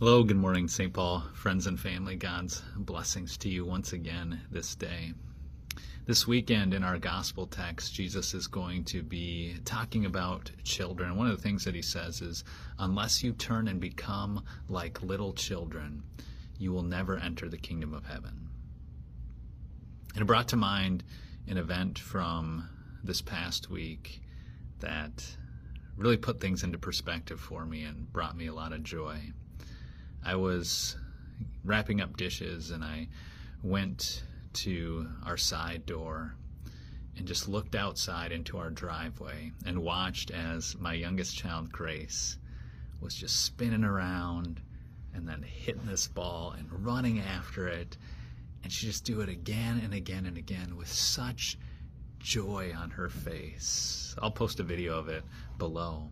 Hello, good morning, St. Paul, friends and family. God's blessings to you once again this day. This weekend in our gospel text, Jesus is going to be talking about children. One of the things that he says is, Unless you turn and become like little children, you will never enter the kingdom of heaven. And it brought to mind an event from this past week that really put things into perspective for me and brought me a lot of joy. I was wrapping up dishes and I went to our side door and just looked outside into our driveway and watched as my youngest child, Grace, was just spinning around and then hitting this ball and running after it. And she just do it again and again and again with such joy on her face. I'll post a video of it below.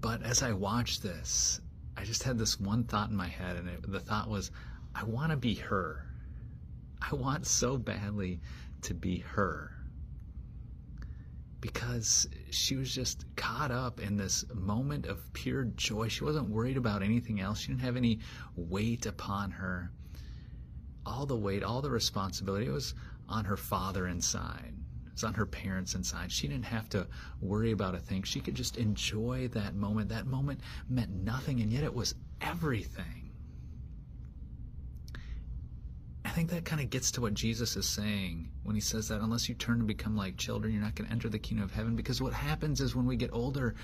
But as I watched this, I just had this one thought in my head, and it, the thought was, I want to be her. I want so badly to be her. Because she was just caught up in this moment of pure joy. She wasn't worried about anything else. She didn't have any weight upon her. All the weight, all the responsibility was on her father inside on her parents' inside. She didn't have to worry about a thing. She could just enjoy that moment. That moment meant nothing, and yet it was everything. I think that kind of gets to what Jesus is saying when he says that unless you turn and become like children, you're not going to enter the kingdom of heaven. Because what happens is when we get older,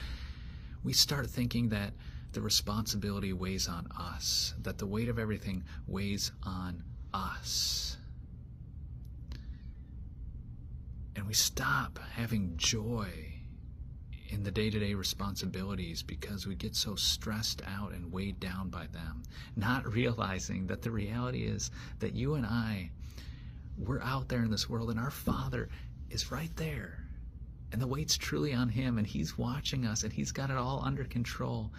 we start thinking that the responsibility weighs on us, that the weight of everything weighs on us. And we stop having joy in the day to day responsibilities because we get so stressed out and weighed down by them, not realizing that the reality is that you and I, we're out there in this world and our Father is right there. And the weight's truly on Him, and He's watching us, and He's got it all under control.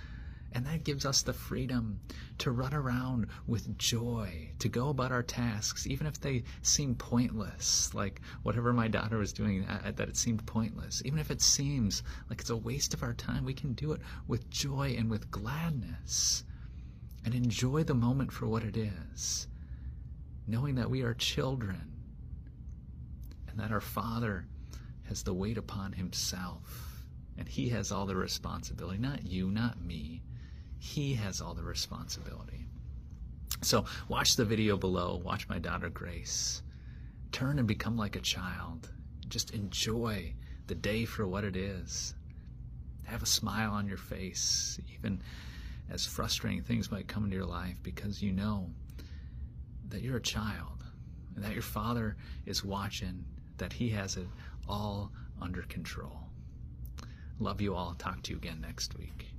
And that gives us the freedom to run around with joy, to go about our tasks, even if they seem pointless, like whatever my daughter was doing, uh, uh, that it seemed pointless. Even if it seems like it's a waste of our time, we can do it with joy and with gladness and enjoy the moment for what it is, knowing that we are children and that our Father has the weight upon Himself. And he has all the responsibility, not you, not me. He has all the responsibility. So watch the video below. Watch my daughter Grace. Turn and become like a child. Just enjoy the day for what it is. Have a smile on your face, even as frustrating things might come into your life, because you know that you're a child and that your father is watching, that he has it all under control. Love you all. Talk to you again next week.